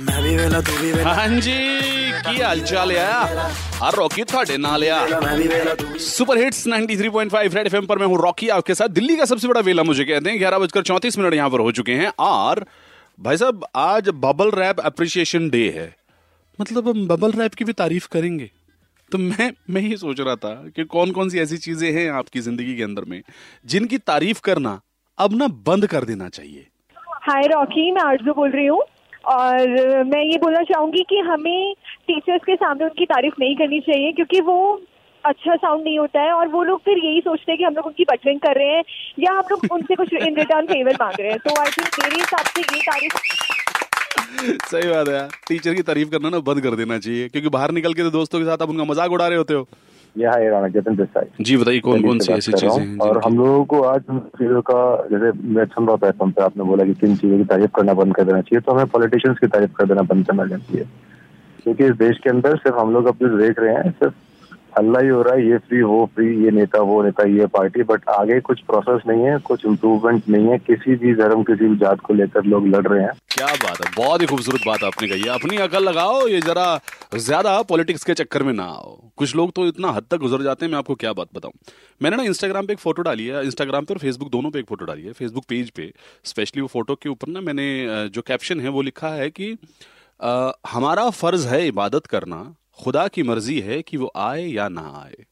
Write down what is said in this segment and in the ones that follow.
ਮੈਂ ਵੀ ਵੇਲਾ ਤੂੰ ਵੀ ਵੇਲਾ ਹਾਂਜੀ ਕੀ ਹਾਲ ਚਾਲ ਆ आ रॉकी ਤੁਹਾਡੇ ਨਾਲ ਆ ਮੈਂ ਵੀ ਵੇਲਾ ਤੂੰ ਵੀ सुपर हिट्स 93.5 रेड एफएम पर मैं हूँ रॉकी आपके साथ दिल्ली का सबसे बड़ा वेला मुझे कहते हैं ग्यारह बजकर चौंतीस मिनट यहाँ पर हो चुके हैं और भाई साहब आज बबल रैप अप्रिसिएशन डे है मतलब हम बबल रैप की भी तारीफ करेंगे तो मैं मैं ये सोच रहा था कि कौन कौन सी ऐसी चीजें हैं आपकी जिंदगी के अंदर में जिनकी तारीफ करना अब ना बंद कर देना चाहिए हाय रॉकी मैं आरजू बोल रही हूँ और मैं ये बोलना चाहूँगी कि हमें टीचर्स के सामने उनकी तारीफ़ नहीं करनी चाहिए क्योंकि वो अच्छा साउंड नहीं होता है और वो लोग फिर यही सोचते हैं कि हम लोग उनकी बटरिंग कर रहे हैं या हम लोग उनसे कुछ इन रिटर्न फेवर मांग रहे हैं। तो आई थिंक मेरे हिसाब से ये तारीफ़ सही बात है टीचर की तारीफ़ करना ना बंद कर देना चाहिए क्योंकि बाहर निकल के तो दोस्तों के साथ आप उनका मज़ाक उड़ा रहे होते हो। यह है राणा जतन देसाई। जी बताइए कौन कौन सी ऐसी चीज़ें हैं? और हम लोगों को आज उन चीज़ों का जैसे मैं सुन रहा था पे आपने बोला कि किन चीज़ों की तारीफ़ करना बंद कर देना चाहिए तो हमें पॉलिटिशियंस की तारीफ़ कर देना बंद करना चाहिए। क्योंकि इस देश के अंदर सिर्फ़ हम लोग अपने देख रहे हैं सिर्फ़ हल्ला ही हो रहा है ये फ्री वो फ्री ये नेता वो नेता ये पार्टी बट आगे कुछ प्रोसेस नहीं है कुछ इम्प्रूवमेंट नहीं है किसी भी धर्म किसी भी जात को लेकर लोग लड़ रहे हैं। क्या बात है बहुत ही खूबसूरत बात आपने कही अपनी अकल लगाओ ये जरा ज़्यादा पॉलिटिक्स के चक्कर में ना आओ। कुछ लोग तो इतना हद तक गुजर जाते हैं मैं आपको क्या बात बताऊँ। मैंने ना इंस्टाग्राम पे एक फ़ोटो डाली है इंस्टाग्राम पे और फेसबुक दोनों पे एक फ़ोटो डाली है फेसबुक पेज पे। स्पेशली वो फ़ोटो के ऊपर ना मैंने जो कैप्शन है वो लिखा है कि अ, हमारा फ़र्ज़ है इबादत करना खुदा की मर्ज़ी है कि वो आए या ना आए।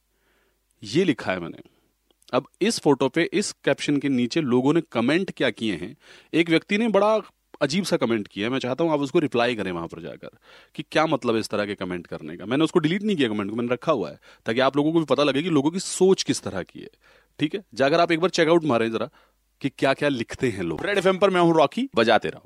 ये लिखा है मैंने। अब इस फ़ोटो पे इस कैप्शन के नीचे लोगों ने कमेंट क्या किए हैं? एक व्यक्ति ने बड़ा अजीब सा कमेंट किया है। मैं चाहता हूँ आप उसको रिप्लाई करें वहाँ पर जाकर कि क्या मतलब है इस तरह के कमेंट करने का। मैंने उसको डिलीट नहीं किया कमेंट को मैंने रखा हुआ है ताकि आप लोगों को भी पता लगे कि लोगों की सोच किस तरह की है। ठीक है? जाकर आप एक बार चेकआउट मारें जरा कि क्या क्या लिखते हैं लोग। रेड एफ़ पर मैं हूँ रॉकी बजाते रहो।